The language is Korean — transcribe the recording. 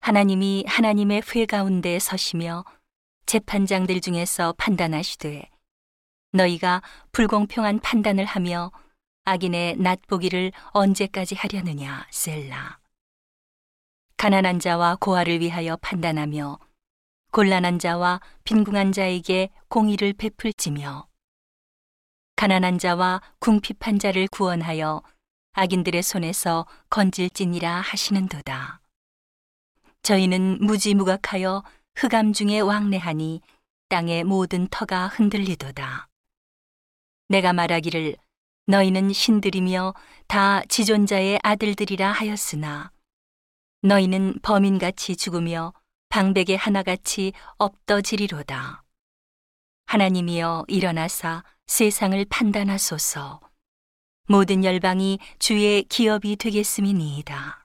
하나님이 하나님의 회 가운데 서시며 재판장들 중에서 판단하시되 너희가 불공평한 판단을 하며 악인의 낫보기를 언제까지 하려느냐 셀라 가난한 자와 고아를 위하여 판단하며 곤란한 자와 빈궁한 자에게 공의를 베풀지며 가난한 자와 궁핍한 자를 구원하여 악인들의 손에서 건질지니라 하시는도다. 저희는 무지무각하여 흑암 중에 왕래하니 땅의 모든 터가 흔들리도다. 내가 말하기를 너희는 신들이며 다 지존자의 아들들이라 하였으나 너희는 범인같이 죽으며 방백의 하나같이 없어지리로다. 하나님이여 일어나사 세상을 판단하소서. 모든 열방이 주의 기업이 되겠음이니이다.